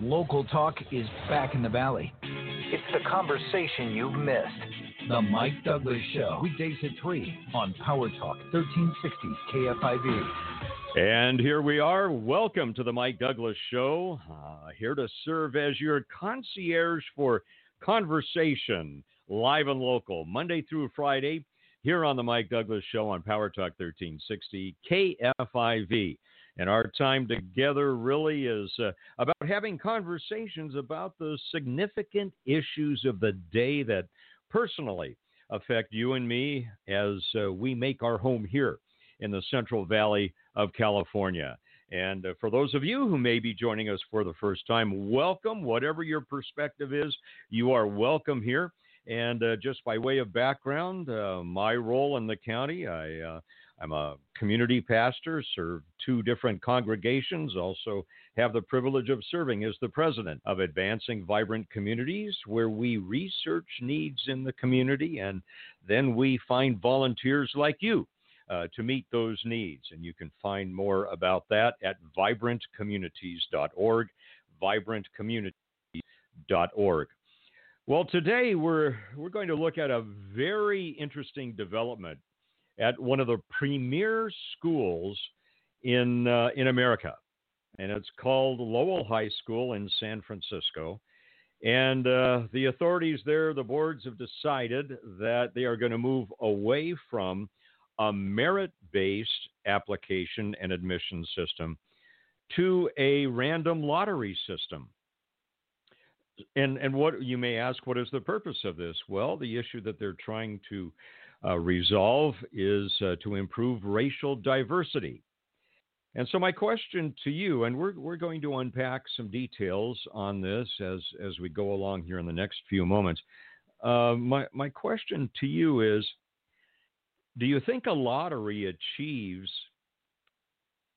Local talk is back in the valley. It's the conversation you've missed. The Mike Douglass Show, weekdays at 3 on Power Talk 1360 KFIV. And here we are. Welcome to the Mike Douglass Show. Uh, here to serve as your concierge for conversation, live and local, Monday through Friday, here on the Mike Douglass Show on Power Talk 1360 KFIV. And our time together really is uh, about having conversations about the significant issues of the day that personally affect you and me as uh, we make our home here in the Central Valley of California. And uh, for those of you who may be joining us for the first time, welcome. Whatever your perspective is, you are welcome here. And uh, just by way of background, uh, my role in the county, I uh, I'm a community pastor, serve two different congregations, also have the privilege of serving as the president of Advancing Vibrant Communities, where we research needs in the community and then we find volunteers like you uh, to meet those needs. And you can find more about that at vibrantcommunities.org, vibrantcommunities.org. Well, today we're we're going to look at a very interesting development at one of the premier schools in uh, in America, and it's called Lowell High School in San Francisco. And uh, the authorities there, the boards have decided that they are going to move away from a merit-based application and admission system to a random lottery system. And and what you may ask, what is the purpose of this? Well, the issue that they're trying to resolve is uh, to improve racial diversity. And so, my question to you, and we're, we're going to unpack some details on this as, as we go along here in the next few moments. Uh, my, my question to you is Do you think a lottery achieves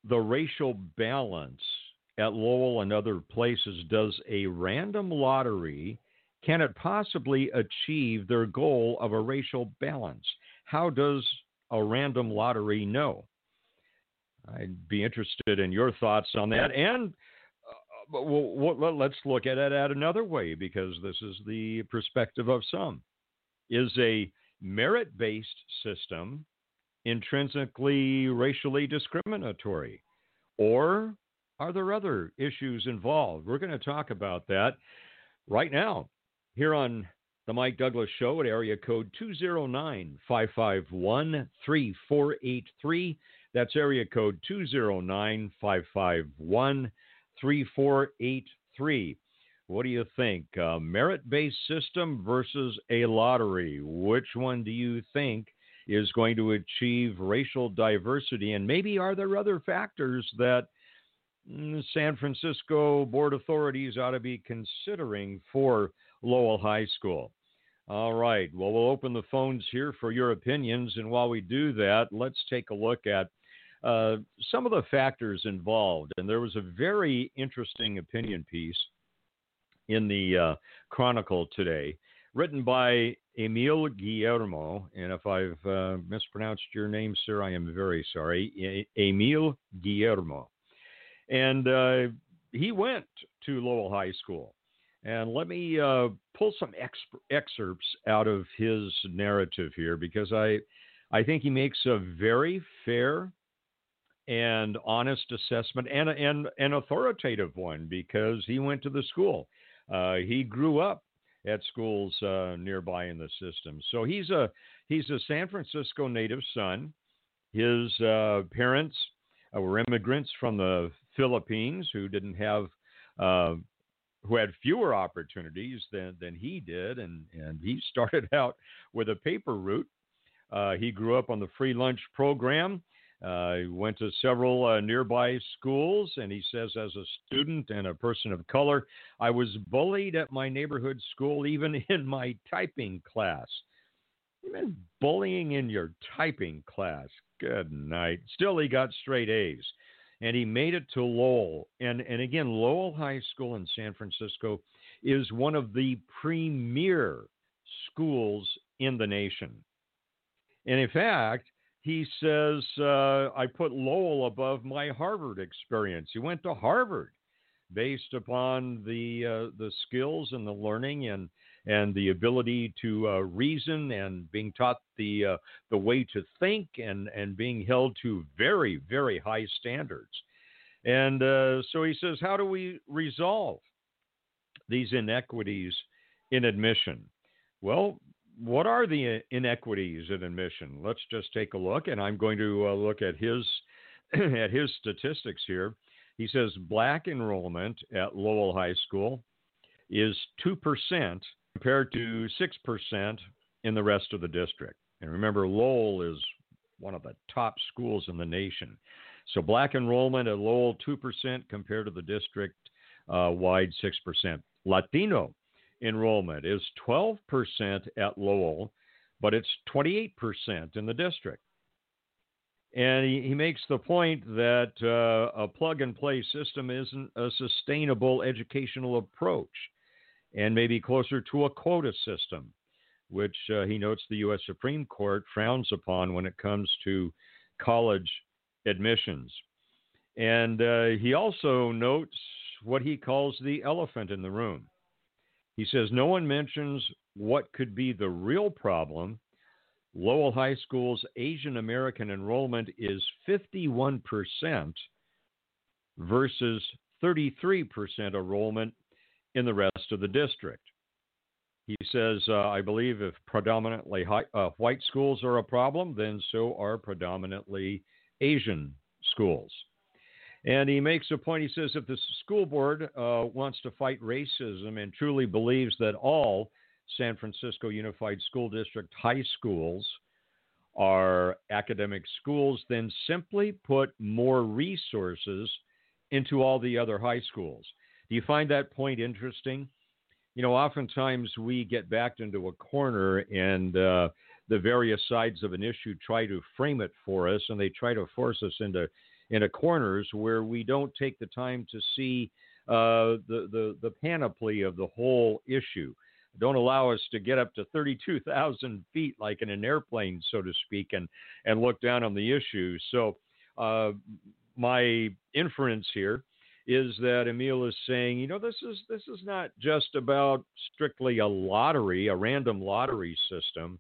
the racial balance at Lowell and other places? Does a random lottery can it possibly achieve their goal of a racial balance? How does a random lottery know? I'd be interested in your thoughts on that. And uh, well, let's look at it at another way because this is the perspective of some. Is a merit based system intrinsically racially discriminatory? Or are there other issues involved? We're going to talk about that right now here on the Mike Douglass Show at area code 209 551 3483. That's area code 209 551 3483. What do you think? Merit based system versus a lottery? Which one do you think is going to achieve racial diversity? And maybe are there other factors that mm, San Francisco board authorities ought to be considering for Lowell High School. All right. Well, we'll open the phones here for your opinions. And while we do that, let's take a look at uh, some of the factors involved. And there was a very interesting opinion piece in the uh, Chronicle today, written by Emil Guillermo. And if I've uh, mispronounced your name, sir, I am very sorry. Emil Guillermo. And uh, he went to Lowell High School. And let me uh, pull some ex- excerpts out of his narrative here because I, I think he makes a very fair and honest assessment and and an authoritative one because he went to the school. Uh, he grew up at schools uh, nearby in the system, so he's a he's a San Francisco native son. His uh, parents uh, were immigrants from the Philippines who didn't have uh, who had fewer opportunities than, than he did, and, and he started out with a paper route. Uh, he grew up on the free lunch program. Uh, he went to several uh, nearby schools, and he says, as a student and a person of color, I was bullied at my neighborhood school, even in my typing class. Even bullying in your typing class. Good night. Still, he got straight A's and he made it to Lowell. And, and again, Lowell High School in San Francisco is one of the premier schools in the nation. And in fact, he says, uh, I put Lowell above my Harvard experience. He went to Harvard based upon the uh, the skills and the learning and and the ability to uh, reason and being taught the uh, the way to think and and being held to very very high standards. And uh, so he says, how do we resolve these inequities in admission? Well, what are the inequities in admission? Let's just take a look, and I'm going to uh, look at his at his statistics here. He says black enrollment at Lowell High School is 2% compared to 6% in the rest of the district. And remember, Lowell is one of the top schools in the nation. So black enrollment at Lowell, 2% compared to the district uh, wide 6%. Latino enrollment is 12% at Lowell, but it's 28% in the district. And he, he makes the point that uh, a plug and play system isn't a sustainable educational approach and maybe closer to a quota system, which uh, he notes the U.S. Supreme Court frowns upon when it comes to college admissions. And uh, he also notes what he calls the elephant in the room. He says no one mentions what could be the real problem Lowell High School's Asian American enrollment is 51% versus 33% enrollment in the rest of the district. He says, uh, I believe if predominantly high, uh, white schools are a problem, then so are predominantly Asian schools. And he makes a point. He says if the school board uh, wants to fight racism and truly believes that all San Francisco Unified School District high schools are academic schools, then simply put more resources into all the other high schools. Do you find that point interesting? You know, oftentimes we get backed into a corner and uh, the various sides of an issue try to frame it for us and they try to force us into into corners where we don't take the time to see uh, the, the the panoply of the whole issue don't allow us to get up to 32,000 feet like in an airplane, so to speak, and, and look down on the issue. So, uh, my inference here is that Emil is saying, you know, this is this is not just about strictly a lottery, a random lottery system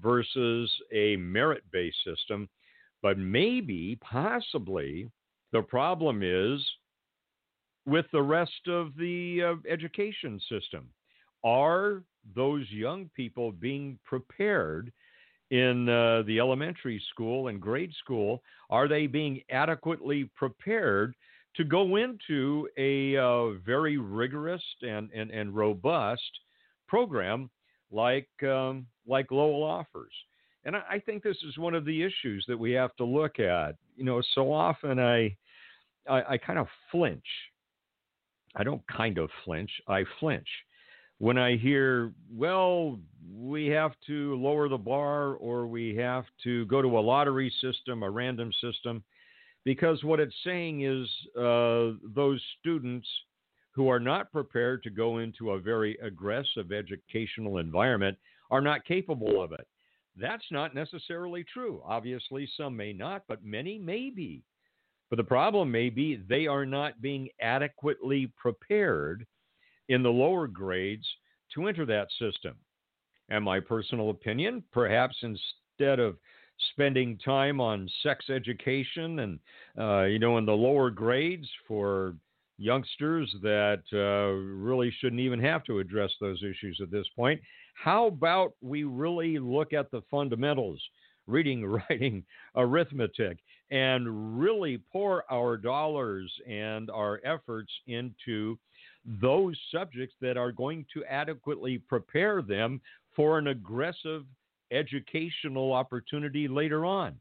versus a merit-based system, but maybe, possibly, the problem is with the rest of the uh, education system are those young people being prepared in uh, the elementary school and grade school? Are they being adequately prepared to go into a uh, very rigorous and, and, and robust program like um, like Lowell offers? And I, I think this is one of the issues that we have to look at. You know, so often I, I, I kind of flinch. I don't kind of flinch. I flinch when I hear, well, we have to lower the bar or we have to go to a lottery system, a random system, because what it's saying is uh, those students who are not prepared to go into a very aggressive educational environment are not capable of it. That's not necessarily true. Obviously, some may not, but many may be. But the problem may be they are not being adequately prepared in the lower grades to enter that system. And my personal opinion, perhaps instead of spending time on sex education and uh, you know in the lower grades for youngsters that uh, really shouldn't even have to address those issues at this point. How about we really look at the fundamentals, reading, writing, arithmetic, and really pour our dollars and our efforts into those subjects that are going to adequately prepare them for an aggressive educational opportunity later on.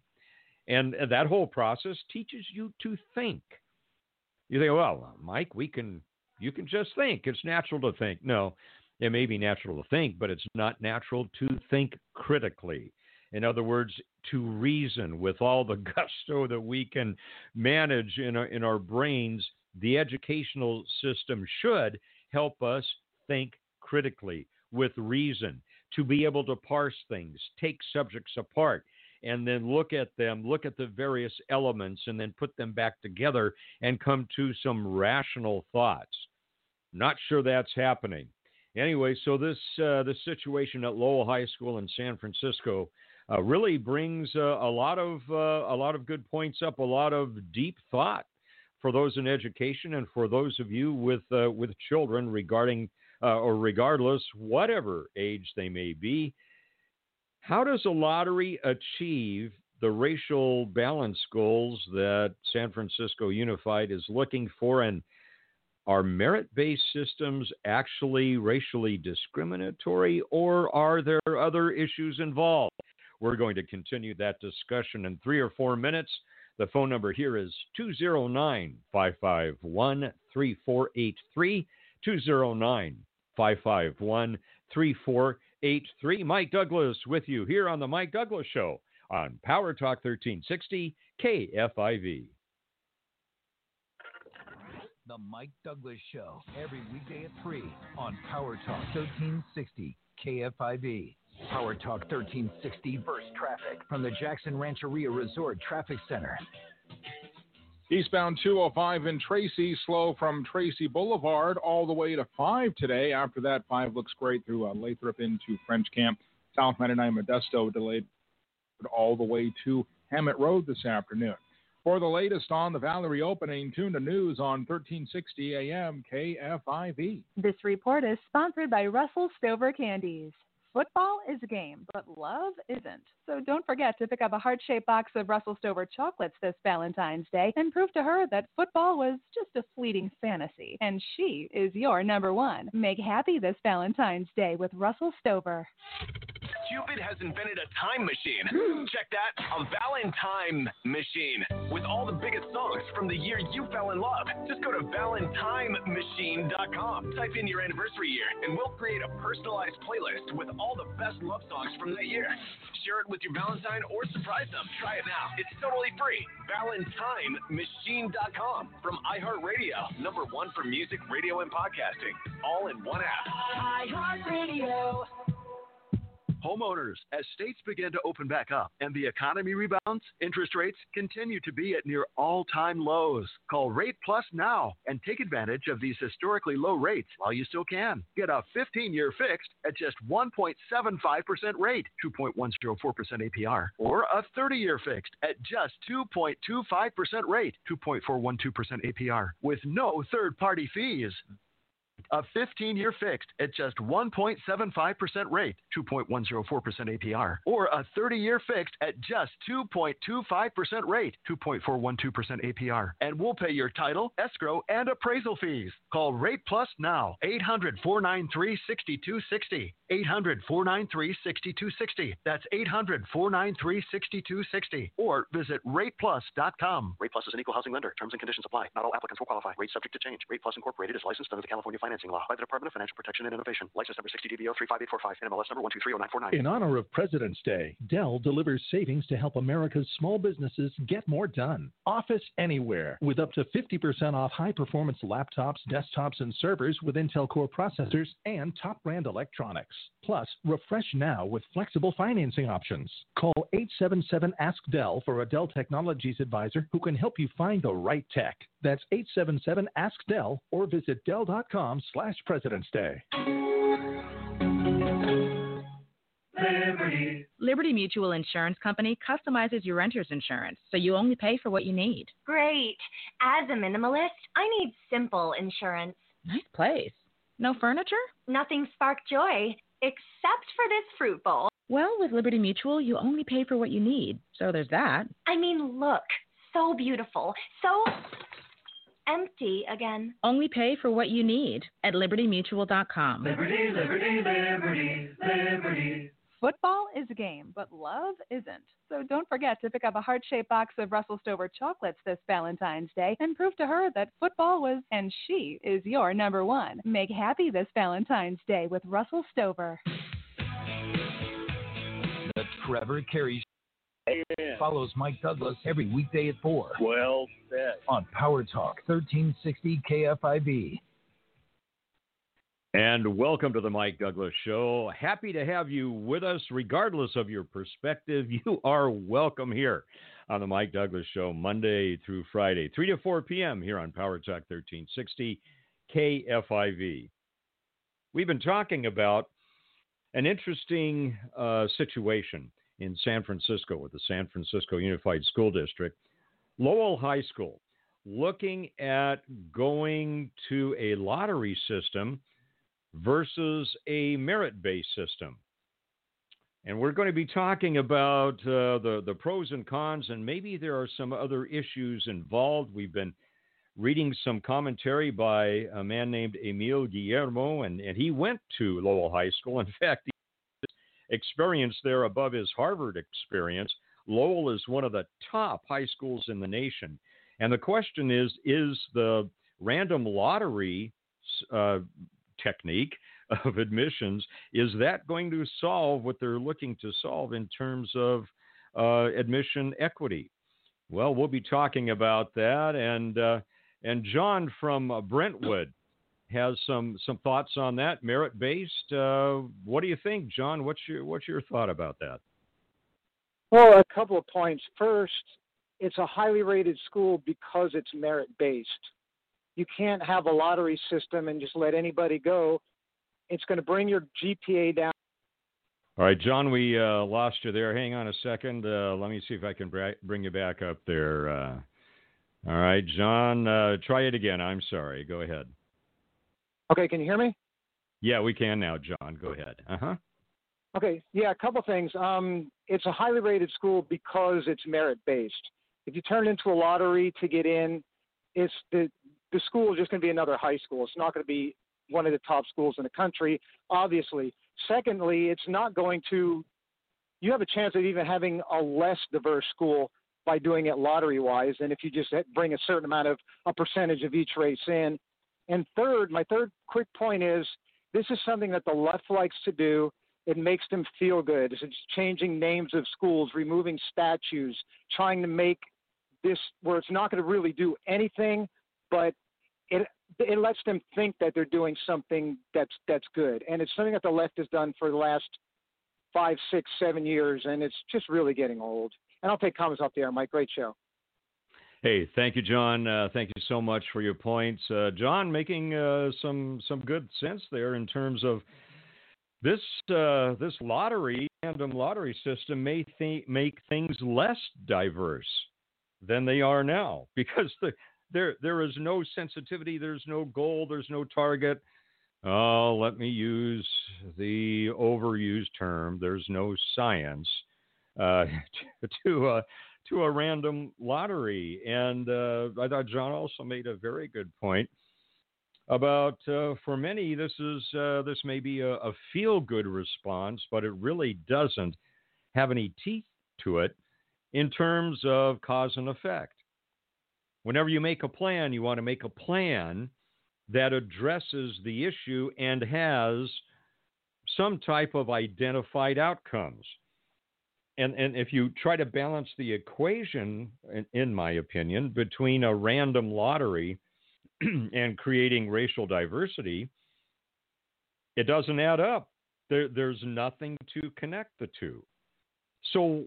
And uh, that whole process teaches you to think. You think, well, Mike, we can, you can just think. It's natural to think. No, it may be natural to think, but it's not natural to think critically. In other words, to reason with all the gusto that we can manage in our, in our brains the educational system should help us think critically with reason, to be able to parse things, take subjects apart, and then look at them, look at the various elements, and then put them back together and come to some rational thoughts. Not sure that's happening. Anyway, so this uh, the situation at Lowell High School in San Francisco uh, really brings uh, a lot of uh, a lot of good points up, a lot of deep thought for those in education and for those of you with uh, with children regarding uh, or regardless whatever age they may be. How does a lottery achieve the racial balance goals that San Francisco Unified is looking for and are merit based systems actually racially discriminatory or are there other issues involved? We're going to continue that discussion in three or four minutes. The phone number here is 209 551 3483. 209 551 3483. Mike Douglass with you here on The Mike Douglass Show on Power Talk 1360 KFIV. The Mike Douglass Show, every weekday at 3 on Power Talk 1360 KFIV. Power Talk 1360 First Traffic from the Jackson Rancheria Resort Traffic Center. Eastbound 205 in Tracy, slow from Tracy Boulevard all the way to 5 today. After that, 5 looks great through uh, Lathrop into French Camp. South 99 Modesto delayed all the way to Hammett Road this afternoon. For the latest on the Valley reopening, tune to news on 1360 AM KFIV. This report is sponsored by Russell Stover Candies. Football is a game, but love isn't. So don't forget to pick up a heart shaped box of Russell Stover chocolates this Valentine's Day and prove to her that football was just a fleeting fantasy and she is your number one. Make happy this Valentine's Day with Russell Stover. Cupid has invented a time machine. Check that on Valentine Machine with all the biggest songs from the year you fell in love. Just go to ValentineMachine.com. Type in your anniversary year, and we'll create a personalized playlist with all the best love songs from that year. Share it with your Valentine or surprise them. Try it now. It's totally free. ValentineMachine.com from iHeartRadio, number one for music, radio, and podcasting, all in one app. iHeartRadio. Homeowners, as states begin to open back up and the economy rebounds, interest rates continue to be at near all time lows. Call Rate Plus now and take advantage of these historically low rates while you still can. Get a 15 year fixed at just 1.75% rate, 2.104% APR, or a 30 year fixed at just 2.25% rate, 2.412% APR, with no third party fees. A 15 year fixed at just 1.75% rate, 2.104% APR, or a 30 year fixed at just 2.25% rate, 2.412% APR. And we'll pay your title, escrow, and appraisal fees. Call Rate Plus now, 800 493 6260. 800 493 6260. That's 800 493 6260. Or visit rateplus.com. Rate Plus is an equal housing lender. Terms and conditions apply. Not all applicants will qualify. Rate subject to change. Rate Plus Incorporated is licensed under the California Financing Law by the Department of Financial Protection and Innovation. License number 60DBO 35845. NMLS number 1230949. In honor of President's Day, Dell delivers savings to help America's small businesses get more done. Office Anywhere, with up to 50% off high performance laptops, desktops, and servers with Intel Core processors and top brand electronics. Plus, refresh now with flexible financing options. Call 877 Ask Dell for a Dell Technologies advisor who can help you find the right tech. That's 877 Ask Dell or visit Dell.com slash President's Day. Liberty. Liberty Mutual Insurance Company customizes your renter's insurance so you only pay for what you need. Great. As a minimalist, I need simple insurance. Nice place. No furniture? Nothing spark joy, except for this fruit bowl. Well, with Liberty Mutual, you only pay for what you need, so there's that. I mean, look, so beautiful, so empty again. Only pay for what you need at libertymutual.com. Liberty, liberty, liberty, liberty. Football is a game, but love isn't. So don't forget to pick up a heart shaped box of Russell Stover chocolates this Valentine's Day and prove to her that football was and she is your number one. Make happy this Valentine's Day with Russell Stover. The Trevor Carey Amen. follows Mike Douglass every weekday at 4 Well said. on Power Talk 1360 KFIV. And welcome to the Mike Douglass Show. Happy to have you with us, regardless of your perspective. You are welcome here on the Mike Douglass Show, Monday through Friday, 3 to 4 p.m. here on Power Talk 1360 KFIV. We've been talking about an interesting uh, situation in San Francisco with the San Francisco Unified School District. Lowell High School looking at going to a lottery system versus a merit based system. And we're going to be talking about uh, the, the pros and cons, and maybe there are some other issues involved. We've been reading some commentary by a man named Emil Guillermo, and, and he went to Lowell High School. In fact, experience there above his Harvard experience. Lowell is one of the top high schools in the nation. And the question is is the random lottery uh, technique of admissions, is that going to solve what they're looking to solve in terms of uh, admission equity? Well, we'll be talking about that, and uh, and John from Brentwood has some some thoughts on that, merit based. Uh, what do you think, John? What's your what's your thought about that? Well, a couple of points. First, it's a highly rated school because it's merit based you can't have a lottery system and just let anybody go. It's going to bring your GPA down. All right, John, we uh, lost you there. Hang on a second. Uh, let me see if I can br- bring you back up there. Uh, all right, John, uh, try it again. I'm sorry. Go ahead. Okay, can you hear me? Yeah, we can now, John. Go ahead. Uh huh. Okay, yeah, a couple things. Um, it's a highly rated school because it's merit based. If you turn it into a lottery to get in, it's the the school is just going to be another high school. It's not going to be one of the top schools in the country, obviously. Secondly, it's not going to, you have a chance of even having a less diverse school by doing it lottery wise than if you just bring a certain amount of a percentage of each race in. And third, my third quick point is this is something that the left likes to do. It makes them feel good. It's changing names of schools, removing statues, trying to make this where it's not going to really do anything but it it lets them think that they're doing something that's that's good, and it's something that the left has done for the last five, six, seven years, and it's just really getting old. And I'll take comments off the air, Mike. Great show. Hey, thank you, John. Uh, thank you so much for your points, uh, John. Making uh, some some good sense there in terms of this uh, this lottery random lottery system may th- make things less diverse than they are now because the there there is no sensitivity, there's no goal, there's no target. Oh, let me use the overused term. There's no science uh, to uh, to a random lottery, and uh, I thought John also made a very good point about uh, for many this is uh, this may be a, a feel good response, but it really doesn't have any teeth to it in terms of cause and effect. Whenever you make a plan, you want to make a plan that addresses the issue and has some type of identified outcomes. And, and if you try to balance the equation, in, in my opinion, between a random lottery and creating racial diversity, it doesn't add up. There, there's nothing to connect the two. So,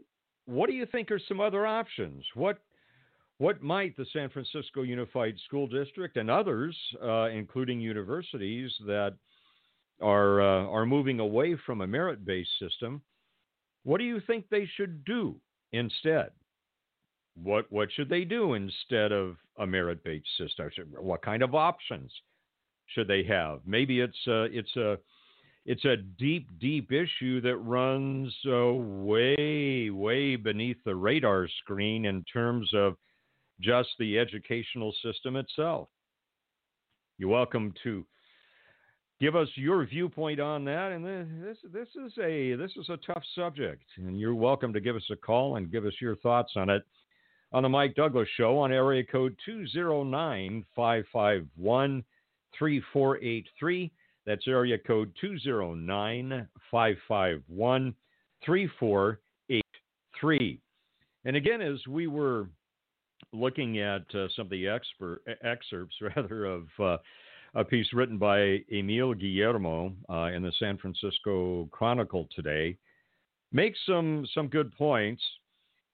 what do you think are some other options? What what might the San Francisco Unified School District and others, uh, including universities that are uh, are moving away from a merit-based system, what do you think they should do instead? What what should they do instead of a merit-based system? What kind of options should they have? Maybe it's a, it's a it's a deep, deep issue that runs uh, way, way beneath the radar screen in terms of just the educational system itself. You're welcome to give us your viewpoint on that. And this this is a this is a tough subject, and you're welcome to give us a call and give us your thoughts on it on the Mike Douglass Show on area code 209 551 3483. That's area code 209 551 3483. And again, as we were looking at uh, some of the expert, excerpts rather of uh, a piece written by Emil Guillermo uh, in the San Francisco Chronicle today makes some some good points.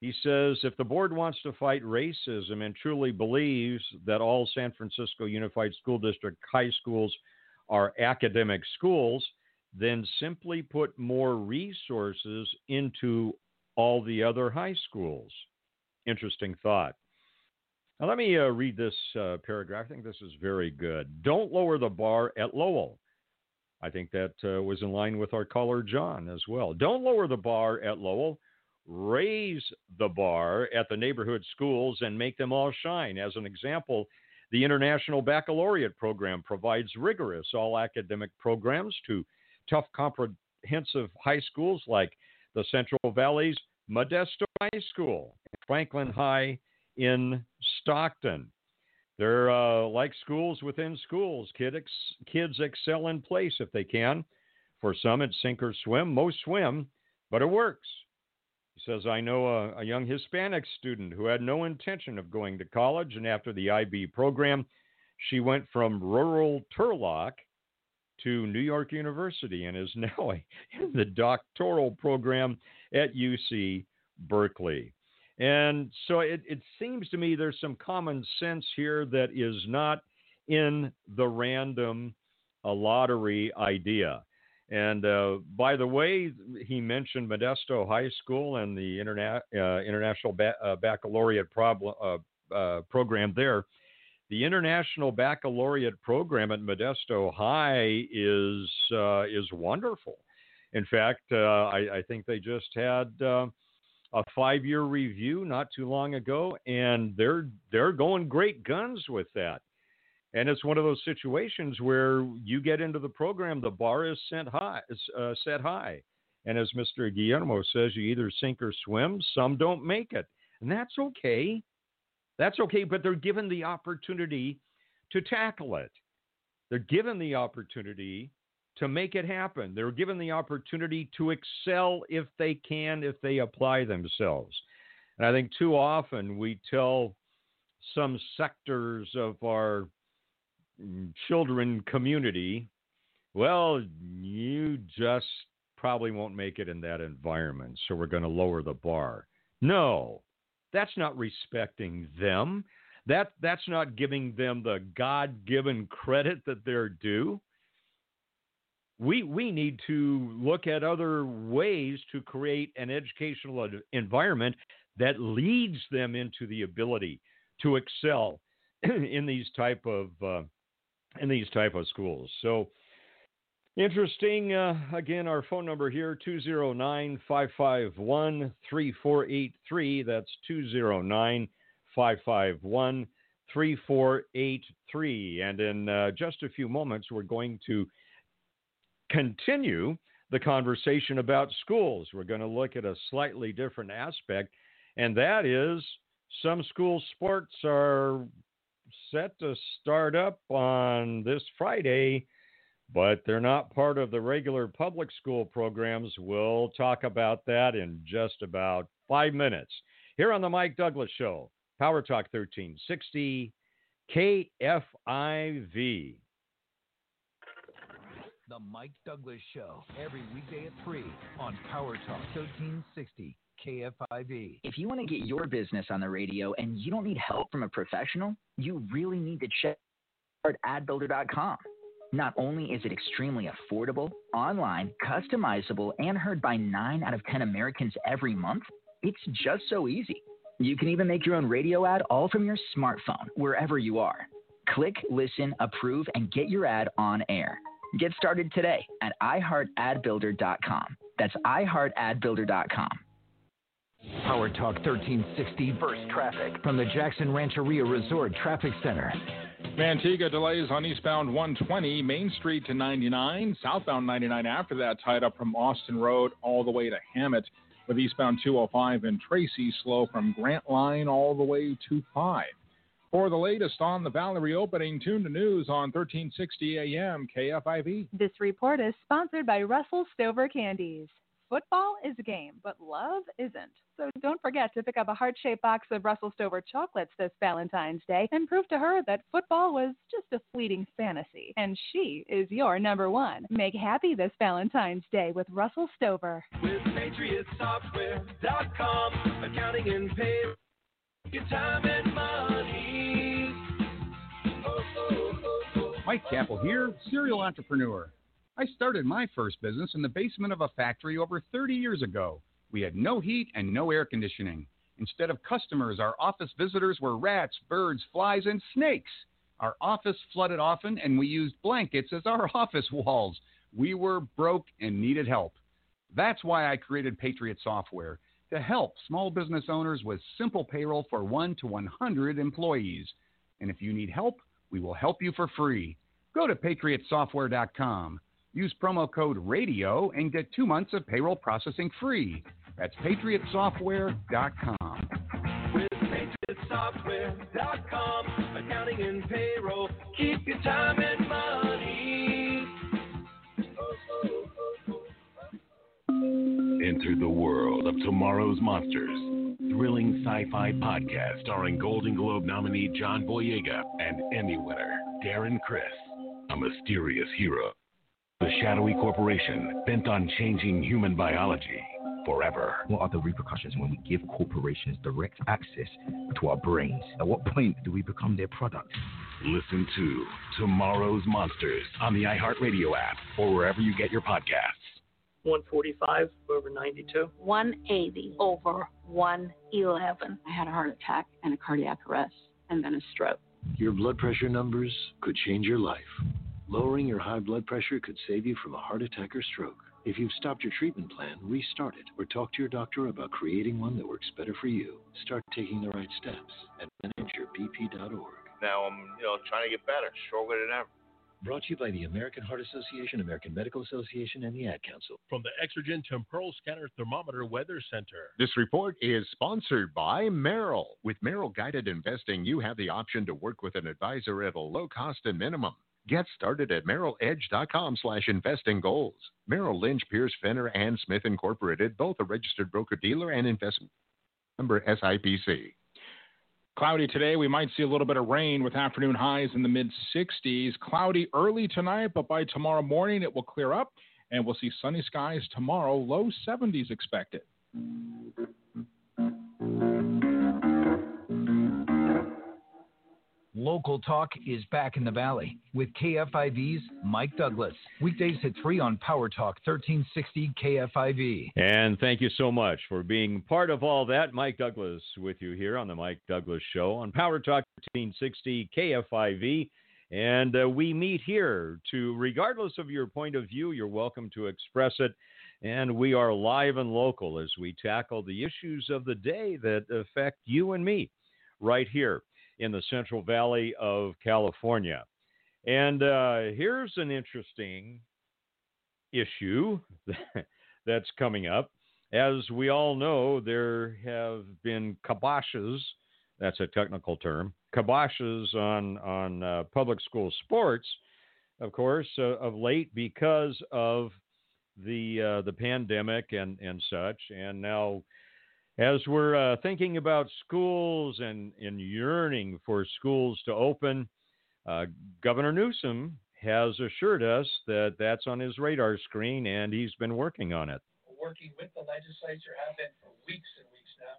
He says if the board wants to fight racism and truly believes that all San Francisco Unified School District high schools are academic schools, then simply put more resources into all the other high schools. Interesting thought. Now, let me uh, read this uh, paragraph. I think this is very good. Don't lower the bar at Lowell. I think that uh, was in line with our caller, John, as well. Don't lower the bar at Lowell. Raise the bar at the neighborhood schools and make them all shine. As an example, the International Baccalaureate Program provides rigorous all academic programs to tough, comprehensive high schools like the Central Valley's Modesto High School, Franklin High in Stockton. They're uh, like schools within schools. Kid ex- kids excel in place if they can. For some, it's sink or swim. Most swim, but it works. He says, I know a, a young Hispanic student who had no intention of going to college, and after the IB program, she went from rural Turlock to New York University and is now in the doctoral program at UC Berkeley. And so it, it seems to me there's some common sense here that is not in the random uh, lottery idea. And uh, by the way, he mentioned Modesto High School and the interna- uh, International ba- uh, Baccalaureate uh, uh, program there. The International Baccalaureate program at Modesto High is is wonderful. In fact, I, I, think they just had a five year review not too long ago, and they're they're going great guns with that. And it's one of those situations where you get into the program, the bar is set high, uh, set high, and as Mr. Guillermo says, you either sink or swim. Some don't make it, and that's okay. That's okay, but they're given the opportunity to tackle it. They're given the opportunity to make it happen. They're given the opportunity to excel if they can, if they apply themselves. And I think too often we tell some sectors of our children community, well, you just probably won't make it in that environment, so we're going to lower the bar. No, that's not respecting them. That that's not giving them the God-given credit that they're due we we need to look at other ways to create an educational environment that leads them into the ability to excel in these type of uh, in these type of schools. So interesting. Uh, again, our phone number here 209-551-3483. That's 209-551-3483. And in uh, just a few moments, we're going to continue the conversation about schools. We're going to look at a slightly different aspect, and that is some school sports are set to start up on this Friday, but they're not part of the regular public school programs. We'll talk about that in just about five minutes. Here on the Mike Douglass Show, Power Talk 1360 KFIV. The Mike Douglass Show, every weekday at 3 on Power Talk 1360 KFIV. If you want to get your business on the radio and you don't need help from a professional, you really need to check out adbuilder.com. Not only is it extremely affordable, online, customizable, and heard by 9 out of 10 Americans every month, it's just so easy. You can even make your own radio ad all from your smartphone, wherever you are. Click, listen, approve, and get your ad on air. Get started today at iHeartAdBuilder.com. That's iHeartAdBuilder.com. Power Talk 1360 First Traffic from the Jackson Rancheria Resort Traffic Center. Manteca delays on eastbound 120, Main Street to 99, southbound 99 after that, tied up from Austin Road all the way to Hammett, with eastbound 205 and Tracy slow from Grant Line all the way to 5. For the latest on the Valley reopening, tune to news on 1360 AM KFIV. This report is sponsored by Russell Stover Candies. football is a game, but love isn't. So don't forget to pick up a heart shaped box of Russell Stover chocolates this Valentine's Day and prove to her that football was just a fleeting fantasy. And she is your number one. Make happy this Valentine's Day with Russell Stover. With PatriotSoftware.com, accounting and pay, your time and money. Mike Kappel here, serial entrepreneur. I started my first business in the basement of a factory over 30 years ago. We had no heat and no air conditioning. Instead of customers, our office visitors were rats, birds, flies, and snakes. Our office flooded often, and we used blankets as our office walls. We were broke and needed help. That's why I created Patriot Software to help small business owners with simple payroll for 1 to 100 employees. And if you need help, we will help you for free. Go to patriotsoftware.com. Use promo code RADIO and get two months of payroll processing free. That's patriotsoftware.com. With PatriotSoftware.com, accounting and payroll, keep your time and money. Enter the world of tomorrow's monsters. Thrilling sci-fi podcast starring Golden Globe nominee John Boyega and Emmy winner Darren Criss, a mysterious hero. The shadowy corporation bent on changing human biology forever. What are the repercussions when we give corporations direct access to our brains? At what point do we become their product? Listen to Tomorrow's Monsters on the iHeartRadio app or wherever you get your podcasts. 145 over 92. 180 over 111. I had a heart attack and a cardiac arrest and then a stroke. Your blood pressure numbers could change your life. Lowering your high blood pressure could save you from a heart attack or stroke. If you've stopped your treatment plan, restart it or talk to your doctor about creating one that works better for you. Start taking the right steps at manageyourbp.org. Now I'm, you know, trying to get better, stronger than ever. Brought to you by the American Heart Association, American Medical Association, and the Ad Council. From the Exergen Temporal Scanner Thermometer Weather Center. This report is sponsored by Merrill. With Merrill Guided Investing, you have the option to work with an advisor at a low cost and minimum. Get started at merrilledge.com slash investing goals. Merrill Lynch, Pierce, Fenner, and Smith Incorporated, both a registered broker-dealer and investment member SIPC. Cloudy today. We might see a little bit of rain with afternoon highs in the mid 60s. Cloudy early tonight, but by tomorrow morning it will clear up and we'll see sunny skies tomorrow. Low 70s expected. Local Talk is back in the Valley with KFIV's Mike Douglass. Weekdays at 3 on Power Talk 1360 KFIV. And thank you so much for being part of all that. Mike Douglass with you here on the Mike Douglass Show on Power Talk 1360 KFIV. And uh, we meet here to, regardless of your point of view, you're welcome to express it. And we are live and local as we tackle the issues of the day that affect you and me right here in the Central Valley of California. And uh, here's an interesting issue that's coming up. As we all know, there have been kiboshes, that's a technical term, kiboshes on, on uh, public school sports, of course, uh, of late because of the, uh, the pandemic and, and such. And now as we're uh, thinking about schools and, and yearning for schools to open, uh, Governor Newsom has assured us that that's on his radar screen and he's been working on it. Working with the legislature have been for weeks and weeks now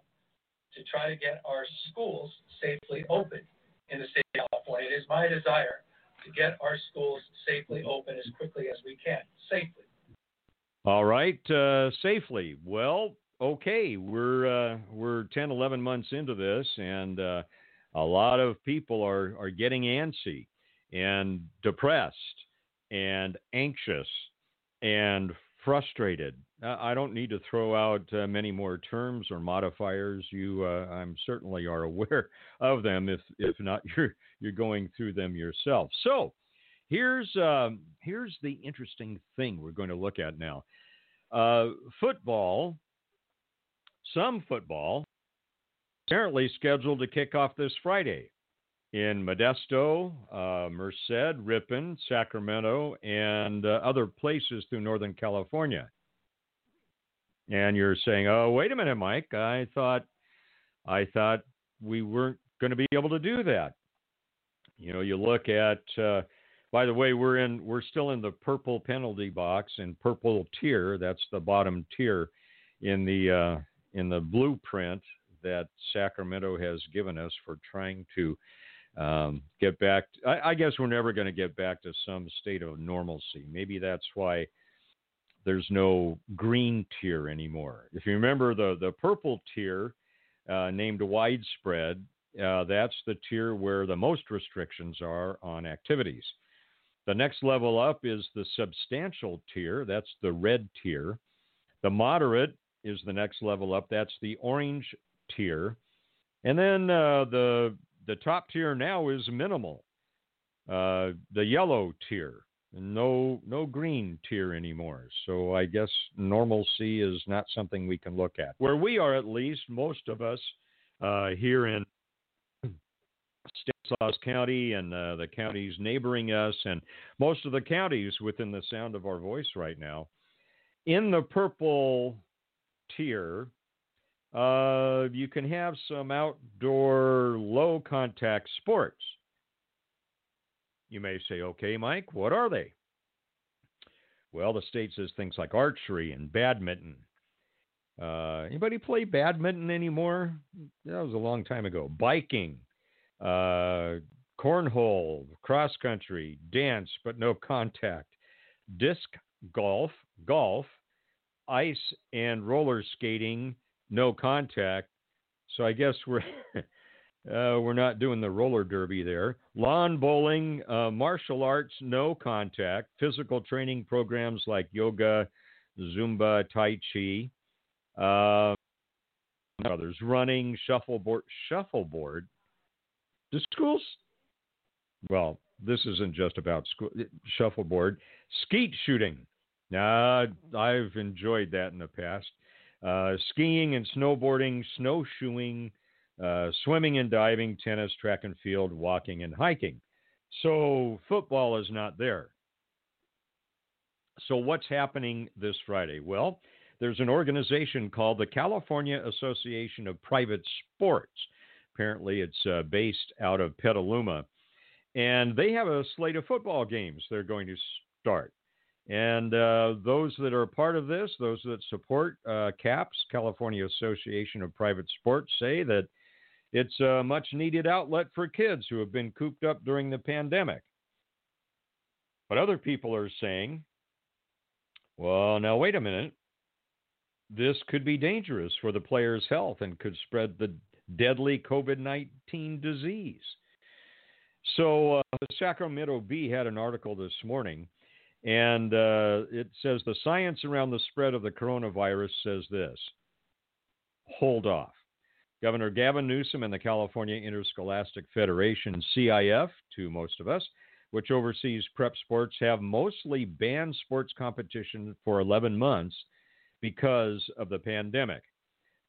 to try to get our schools safely open in the state of California. It is my desire to get our schools safely open as quickly as we can, safely. All right, uh, safely. Well, okay, we're uh, we're 10, 11 months into this, and uh, a lot of people are are getting antsy and depressed and anxious and frustrated. I don't need to throw out uh, many more terms or modifiers. You, uh, I'm certainly are aware of them. If if not, you're you're going through them yourself. So, here's um, here's the interesting thing we're going to look at now. Uh, football some football apparently scheduled to kick off this Friday in Modesto, uh, Merced, Ripon, Sacramento, and uh, other places through Northern California. And you're saying, "Oh, wait a minute, Mike. I thought, I thought we weren't going to be able to do that." You know, you look at. Uh, by the way, we're in. We're still in the purple penalty box and purple tier. That's the bottom tier in the uh, in the blueprint that Sacramento has given us for trying to um, get back. I, I guess we're never going to get back to some state of normalcy. Maybe that's why there's no green tier anymore. If you remember the the purple tier, uh, named widespread, uh, that's the tier where the most restrictions are on activities. The next level up is the substantial tier. That's the red tier. The moderate is the next level up. That's the orange tier. And then uh, the the top tier now is minimal. Uh, the yellow tier, no no green tier anymore. So I guess normalcy is not something we can look at. Where we are, at least, most of us uh, here in Stanislaus County and uh, the counties neighboring us, and most of the counties within the sound of our voice right now, in the purple tier, uh, you can have some outdoor low contact sports. You may say, okay, Mike, what are they? Well, the state says things like archery and badminton. Uh, anybody play badminton anymore? That was a long time ago. Biking, uh, cornhole, cross country, dance but no contact, disc golf, golf, ice and roller skating, no contact. So I guess we're uh, we're not doing the roller derby there. Lawn bowling, uh, martial arts, no contact. Physical training programs like yoga, Zumba, Tai Chi. Uh, others running, shuffleboard, shuffleboard. Do schools? Well, this isn't just about school shuffleboard. Skeet shooting. Now, I've enjoyed that in the past. Uh, skiing and snowboarding, snowshoeing, uh, swimming and diving, tennis, track and field, walking and hiking. So football is not there. So what's happening this Friday? Well, there's an organization called the California Association of Private Sports. Apparently, it's uh, based out of Petaluma. And they have a slate of football games they're going to start. And uh, those that are part of this, those that support uh, CAPS, California Association of Private Sports, say that it's a much needed outlet for kids who have been cooped up during the pandemic. But other people are saying, well, now wait a minute. This could be dangerous for the player's health and could spread the deadly COVID 19 disease. So, uh, the Sacramento Bee had an article this morning and uh, it says the science around the spread of the coronavirus says this hold off. Governor Gavin Newsom and the California Interscholastic Federation, CIF, to most of us, which oversees prep sports, have mostly banned sports competition for 11 months because of the pandemic.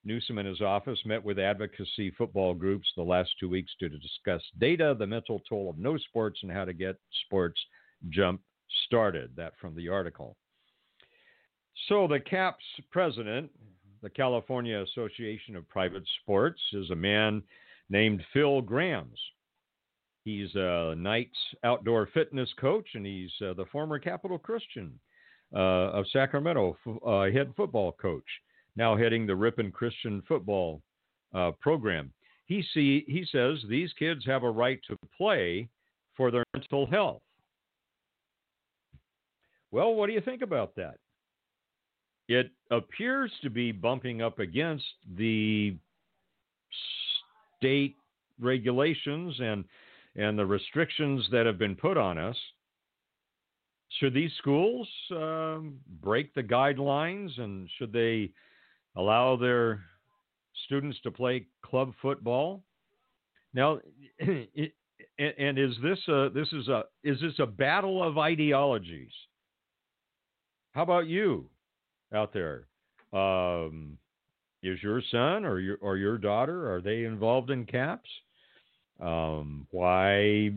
Newsom and his office met with advocacy football groups the last two weeks to discuss data, the mental toll of no sports, and how to get sports jump started. That from the article. So the CAPS president, the California Association of Private Sports, is a man named Phil Grams. He's a Knights outdoor fitness coach, and he's uh, the former Capital Christian uh, of Sacramento uh, head football coach, now heading the Ripon Christian football uh, program. He see he says these kids have a right to play for their mental health. Well, what do you think about that? It appears to be bumping up against the state regulations and and the restrictions that have been put on us. Should these schools um, break the guidelines and should they allow their students to play club football? Now, it, and is this a this is a is this a battle of ideologies? How about you out there? Um, is your son or your or your daughter are they involved in CAPS? Um, why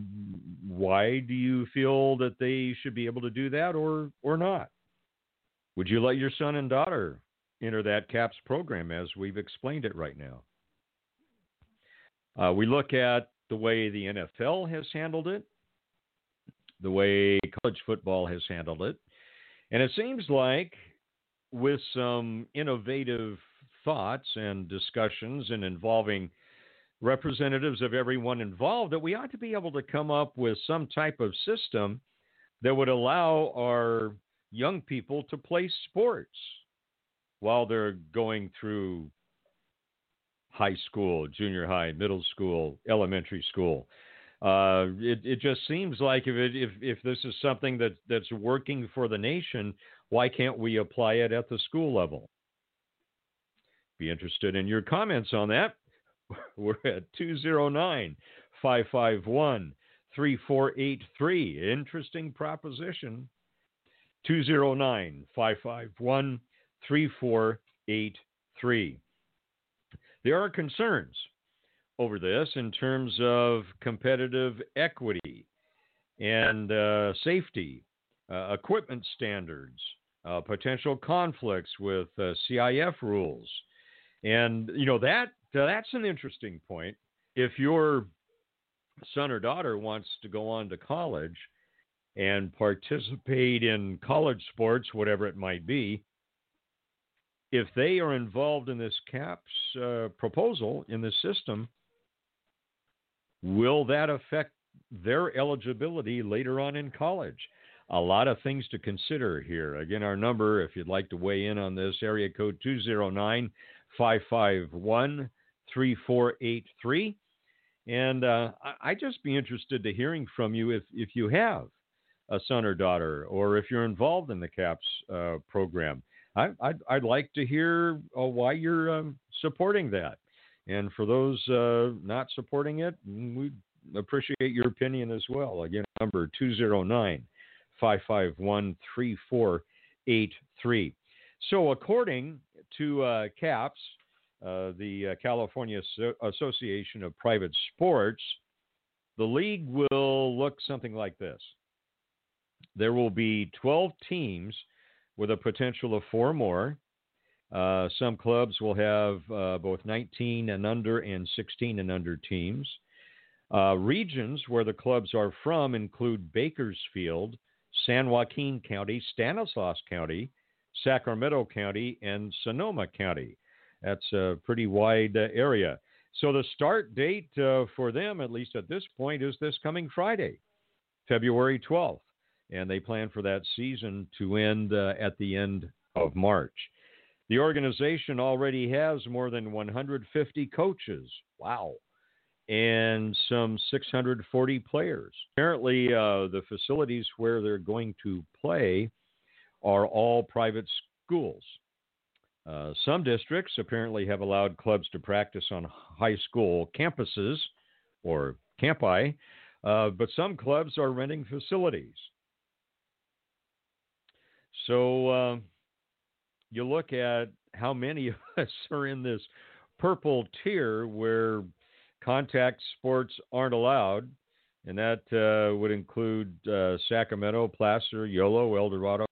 why do you feel that they should be able to do that or or not? Would you let your son and daughter enter that CAPS program as we've explained it right now. Uh, we look at the way the NFL has handled it, the way college football has handled it, and it seems like with some innovative thoughts and discussions and involving representatives of everyone involved that we ought to be able to come up with some type of system that would allow our young people to play sports while they're going through high school, junior high, middle school, elementary school. Uh, it, it just seems like if, it, if if this is something that that's working for the nation, why can't we apply it at the school level? Be interested in your comments on that. We're at 209 551 3483. Interesting proposition. 209 551 3483. There are concerns over this in terms of competitive equity and uh, safety, uh, equipment standards, uh, potential conflicts with uh, CIF rules. And, you know, that that's an interesting point. If your son or daughter wants to go on to college and participate in college sports, whatever it might be, if they are involved in this CAPS uh, proposal in the system, will that affect their eligibility later on in college? A lot of things to consider here. Again, our number, if you'd like to weigh in on this, area code 209 551 3483. And uh, I, would just be interested to hearing from you if, if you have a son or daughter, or if you're involved in the CAPS uh, program. I, would I'd like to hear uh, why you're um, supporting that. And for those uh, not supporting it, we appreciate your opinion as well. Again, number 209 551 3483. So, according to uh, CAPS, uh, the uh, California Association of Private Sports, the league will look something like this. There will be 12 teams with a potential of four more. Uh, some clubs will have uh, both 19 and under and 16 and under teams. Uh, regions where the clubs are from include Bakersfield, San Joaquin County, Stanislaus County, Sacramento County, and Sonoma County. That's a pretty wide uh, area. So the start date uh, for them, at least at this point, is this coming Friday, February 12th and they plan for that season to end at the end of March. The organization already has more than 150 coaches. Wow. And some 640 players. Apparently, uh, the facilities where they're going to play are all private schools. Uh, some districts apparently have allowed clubs to practice on high school campuses or campi, uh, but some clubs are renting facilities. So uh, you look at how many of us are in this purple tier where contact sports aren't allowed, and that uh, would include uh, Sacramento, Placer, Yolo, El Dorado,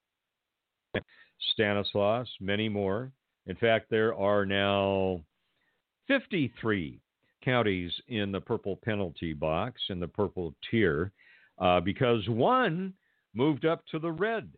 Stanislaus, many more. In fact, there are now 53 counties in the purple penalty box in the purple tier uh, because one moved up to the red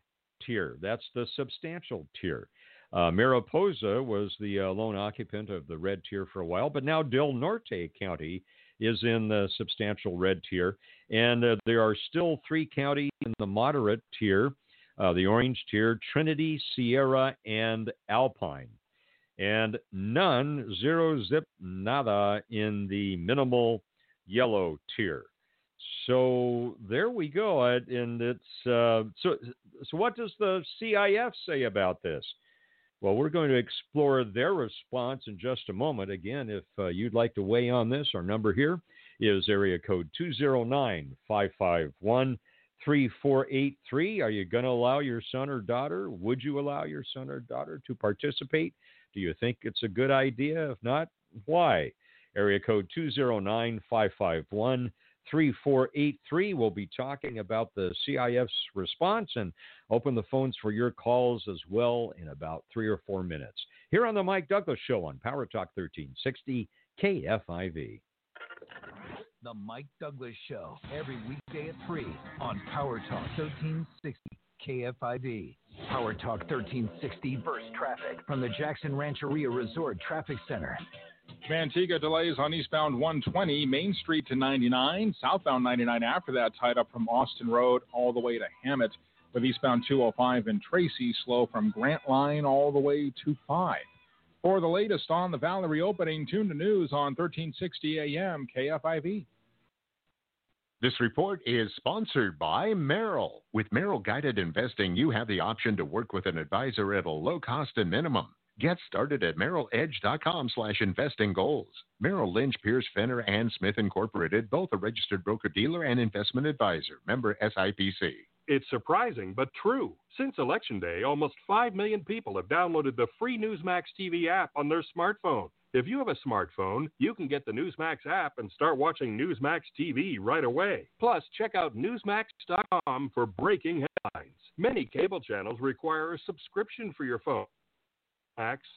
tier. That's the substantial tier. Uh, Mariposa was the uh, lone occupant of the red tier for a while, but now Del Norte County is in the substantial red tier. And uh, there are still three counties in the moderate tier uh, the orange tier Trinity, Sierra, and Alpine. And none, zero, zip, nada in the minimal yellow tier. So there we go, and it's uh, so. So what does the CIF say about this? Well, we're going to explore their response in just a moment. Again, if uh, you'd like to weigh on this, our number here is area code 209 551 3483. Are you going to allow your son or daughter? Would you allow your son or daughter to participate? Do you think it's a good idea? If not, why? Area code 209 551 3483. We'll be talking about the CIF's response and open the phones for your calls as well in about three or four minutes. Here on the Mike Douglass Show on Power Talk 1360 KFIV. The Mike Douglass Show, every weekday at 3 on Power Talk 1360 KFIV. Power Talk 1360 First Traffic from the Jackson Rancheria Resort Traffic Center. Manteca delays on eastbound 120, Main Street to 99, southbound 99 after that, tied up from Austin Road all the way to Hammett, with eastbound 205 and Tracy slow from Grant Line all the way to 5. For the latest on the Valley reopening, tune to news on 1360 AM KFIV. This report is sponsored by Merrill. With Merrill Guided Investing, you have the option to work with an advisor at a low cost and minimum. Get started at merrilledge.com slash investing goals. Merrill Lynch, Pierce, Fenner, and Smith Incorporated, both a registered broker-dealer and investment advisor. Member SIPC. It's surprising but true. Since Election Day, almost 5 million people have downloaded the free Newsmax TV app on their smartphone. If you have a smartphone, you can get the Newsmax app and start watching Newsmax TV right away. Plus, check out Newsmax.com for breaking headlines. Many cable channels require a subscription for your phone.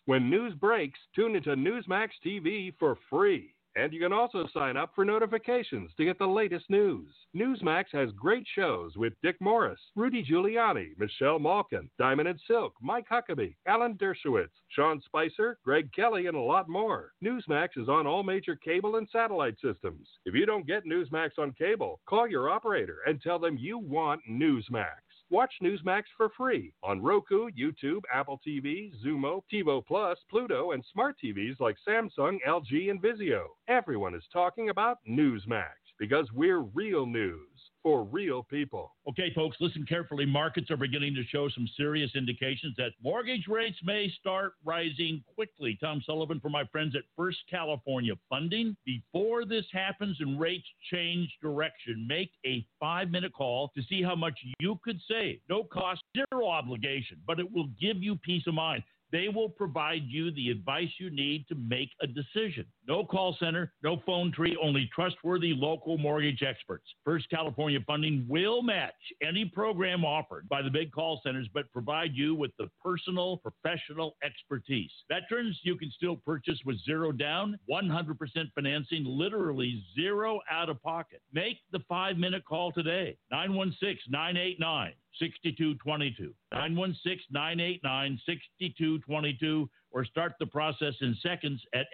When news breaks, tune into Newsmax TV for free. And you can also sign up for notifications to get the latest news. Newsmax has great shows with Dick Morris, Rudy Giuliani, Michelle Malkin, Diamond and Silk, Mike Huckabee, Alan Dershowitz, Sean Spicer, Greg Kelly, and a lot more. Newsmax is on all major cable and satellite systems. If you don't get Newsmax on cable, call your operator and tell them you want Newsmax. Watch Newsmax for free on Roku, YouTube, Apple TV, Xumo, TiVo Plus, Pluto, and smart TVs like Samsung, LG, and Vizio. Everyone is talking about Newsmax because we're real news for real people. Okay, folks, listen carefully. Markets are beginning to show some serious indications that mortgage rates may start rising quickly. Tom Sullivan for my friends at First California Funding. Before this happens and rates change direction, make a five minute call to see how much you could save. No cost, zero obligation, but it will give you peace of mind. They will provide you the advice you need to make a decision. No call center, no phone tree, only trustworthy local mortgage experts. First California Funding will match any program offered by the big call centers, but provide you with the personal, professional expertise. Veterans, you can still purchase with zero down, 100% financing, literally zero out of pocket. Make the five minute call today. 916 989 6222. 916 989 6222 or start the process in seconds at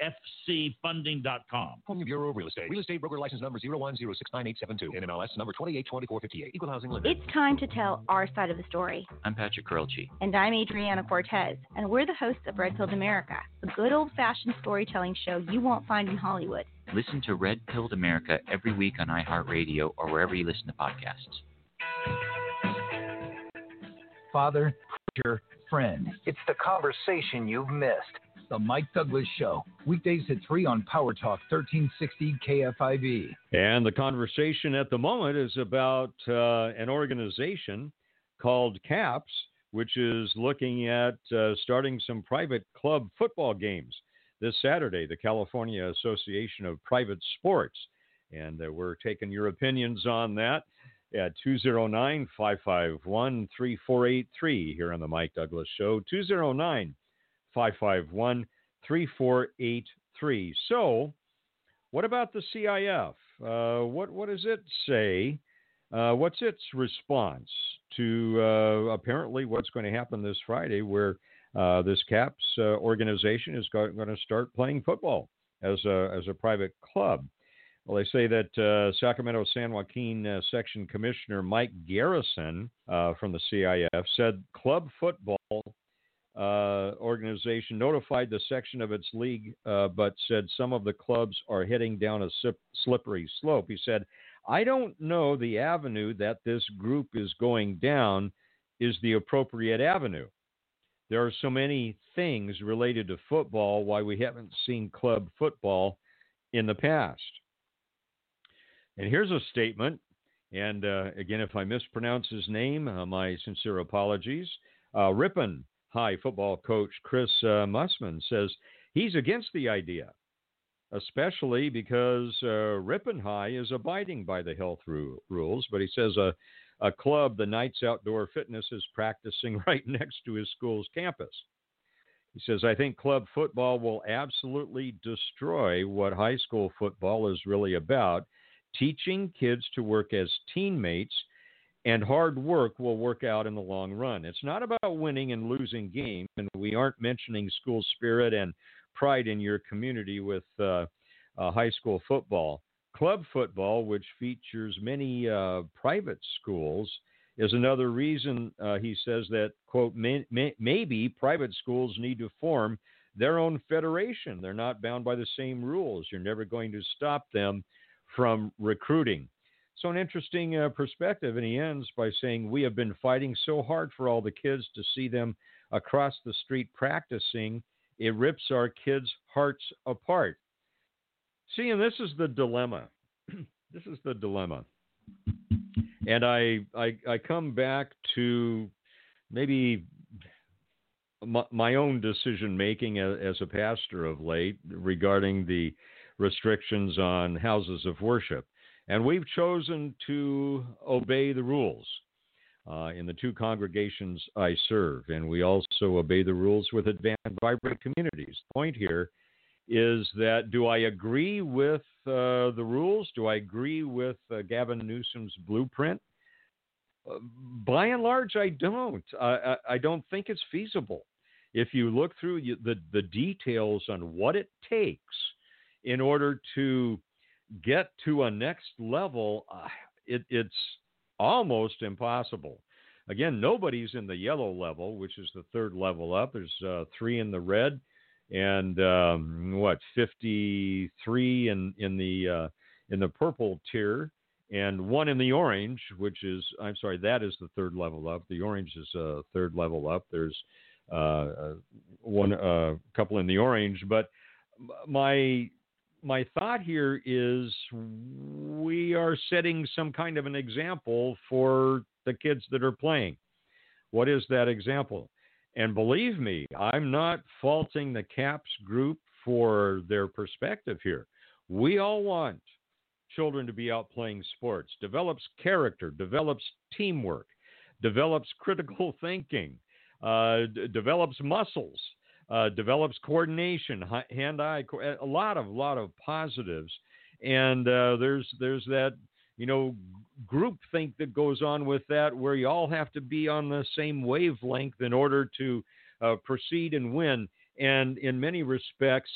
fcfunding.com. Home Bureau of Real Estate. Real estate broker license number 0106982. NMLS number 282458. Equal housing limited. It's time to tell our side of the story. I'm Patrick Courrielche. And I'm Adriana Cortez, and we're the hosts of Red Pilled America, a good old fashioned storytelling show you won't find in Hollywood. Listen to Red Pilled America every week on iHeartRadio or wherever you listen to podcasts. Father, preacher, friend. It's the conversation you've missed. The Mike Douglass Show, weekdays at 3 on Power Talk 1360 KFIV. And the conversation at the moment is about uh, an organization called CAPS, which is looking at uh, starting some private club football games this Saturday, the California Association of Private Sports. And uh, we're taking your opinions on that at 209 551 3483 here on the Mike Douglass Show. 209 551 3483. So, what about the CIF? Uh, what, what does it say? Uh, what's its response to uh, apparently what's going to happen this Friday, where uh, this CAPS uh, organization is going to start playing football as a, as a private club? Well, they say that uh, Sacramento San Joaquin uh, Section Commissioner Mike Garrison uh, from the CIF said club football uh, organization notified the section of its league, uh, but said some of the clubs are heading down a sip- slippery slope. He said, I don't know the avenue that this group is going down is the appropriate avenue. There are so many things related to football why we haven't seen club football in the past. And here's a statement. And uh, again, if I mispronounce his name, uh, my sincere apologies. Uh, Ripon High football coach Chris uh, Musseman says he's against the idea. especially because uh, Ripon High is abiding by the health ru- rules. But he says a, a club, the Knights Outdoor Fitness, is practicing right next to his school's campus. He says, I think club football will absolutely destroy what high school football is really about teaching kids to work as teammates, and hard work will work out in the long run. It's not about winning and losing games, and we aren't mentioning school spirit and pride in your community with uh, uh, high school football. Club football, which features many uh, private schools, is another reason uh, he says that quote may, may, maybe private schools need to form their own federation. They're not bound by the same rules. You're never going to stop them from recruiting. So, an interesting uh, perspective. And he ends by saying, We have been fighting so hard for all the kids to see them across the street practicing. It rips our kids' hearts apart. See, and this is the dilemma. this is the dilemma. And I, I, I come back to maybe my, my own decision making as, as a pastor of late regarding the restrictions on houses of worship. And we've chosen to obey the rules uh, in the two congregations I serve. And we also obey the rules with advanced vibrant communities. The point here is that do I agree with uh, the rules? Do I agree with uh, Gavin Newsom's blueprint? Uh, by and large, I don't. I, I don't think it's feasible. If you look through the, the details on what it takes in order to get to a next level, uh, it, it's almost impossible. Again, nobody's in the yellow level, which is the third level up. There's uh, three in the red, and um, what 53 in in the uh, in the purple tier, and one in the orange, which is I'm sorry, that is the third level up. The orange is a third level up. There's uh, uh one a uh, couple in the orange, but my my thought here is we are setting some kind of an example for the kids that are playing. What is that example? And believe me, I'm not faulting the CAPS group for their perspective here. We all want children to be out playing sports, develops character, develops teamwork, develops critical thinking, uh, d- develops muscles, uh, develops coordination, hand-eye, a lot of lot of positives. And uh, there's there's that you know group think that goes on with that where you all have to be on the same wavelength in order to uh, proceed and win. And in many respects,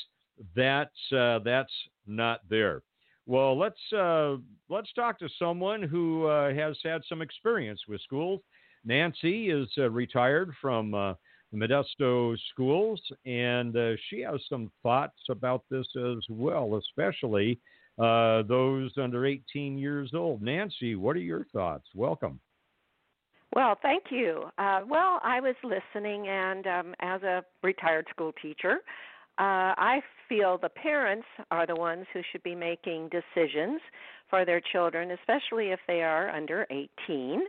that's uh, that's not there. Well, let's uh, let's talk to someone who uh, has had some experience with schools. Nancy is retired from Modesto schools, and uh, she has some thoughts about this as well, especially uh, those under 18 years old. Nancy, what are your thoughts? Welcome. Well, thank you. Uh, well, I was listening, and um, as a retired school teacher, uh, I feel the parents are the ones who should be making decisions for their children, especially if they are under 18.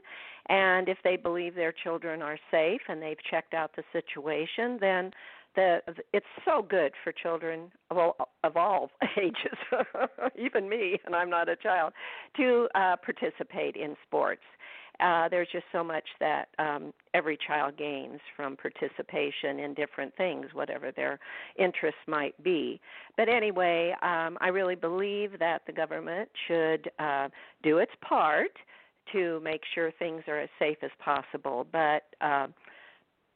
And if they believe their children are safe and they've checked out the situation, then the it's so good for children of all, of all ages, even me, and I'm not a child, to uh, participate in sports. Uh, there's just so much that um, every child gains from participation in different things, whatever their interests might be. But anyway, um, I really believe that the government should uh, do its part to make sure things are as safe as possible. But uh,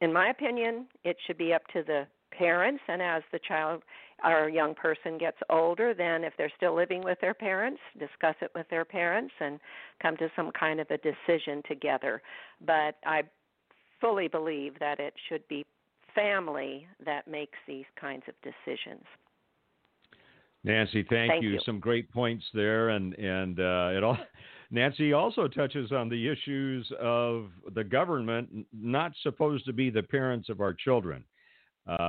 in my opinion, it should be up to the parents and as the child or young person gets older then if they're still living with their parents discuss it with their parents and come to some kind of a decision together but i fully believe that it should be family that makes these kinds of decisions nancy thank, thank you. you. some great points there and and uh, it all Nancy also touches on the issues of the government not supposed to be the parents of our children. Uh,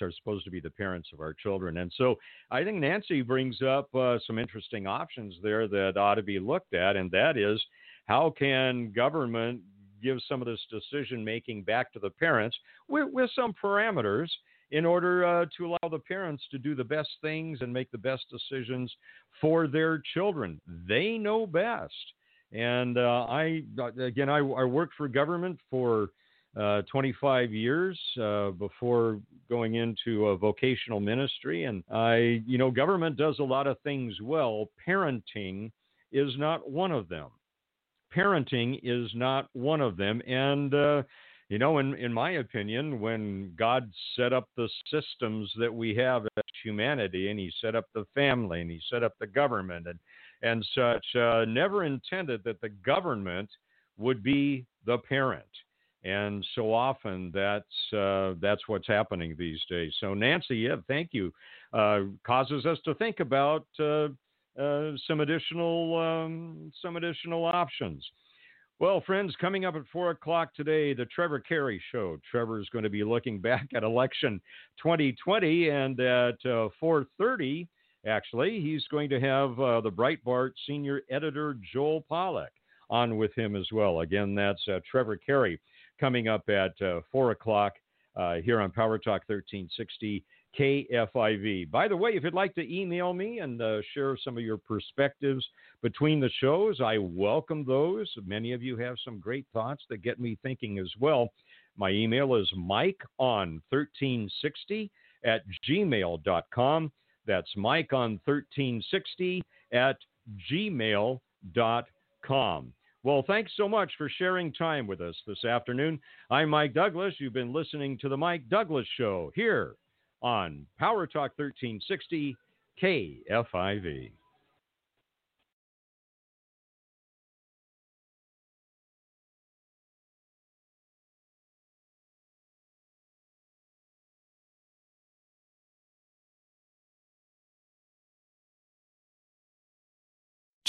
are supposed to be the parents of our children. And so I think Nancy brings up uh, some interesting options there that ought to be looked at, and that is how can government give some of this decision making back to the parents with, with some parameters in order uh, to allow the parents to do the best things and make the best decisions for their children. They know best. And uh, I, again, I, I, worked for government for uh, 25 years uh, before going into a vocational ministry. And I, you know, government does a lot of things well. Parenting is not one of them. Parenting is not one of them. And, uh, you know, in, in my opinion, when God set up the systems that we have as humanity, and He set up the family, and He set up the government, and and such, uh, never intended that the government would be the parent. And so often that's uh, that's what's happening these days. So Nancy, yeah, thank you, uh, causes us to think about uh, uh, some additional um, some additional options. Well, friends, coming up at 4 o'clock today, the Trevor Carey Show. Trevor is going to be looking back at election 2020, and at uh, 4.30, actually, he's going to have uh, the Breitbart senior editor, Joel Pollak, on with him as well. Again, that's uh, Trevor Carey coming up at uh, 4 o'clock uh, here on Power Talk 1360 KFIV. By the way, if you'd like to email me and uh, share some of your perspectives between the shows, I welcome those. Many of you have some great thoughts that get me thinking as well. My email is mike on 1360 at gmail.com. That's mike on 1360 at gmail.com. Well, thanks so much for sharing time with us this afternoon. I'm Mike Douglass. You've been listening to The Mike Douglass Show here on Power Talk 1360 KFIV.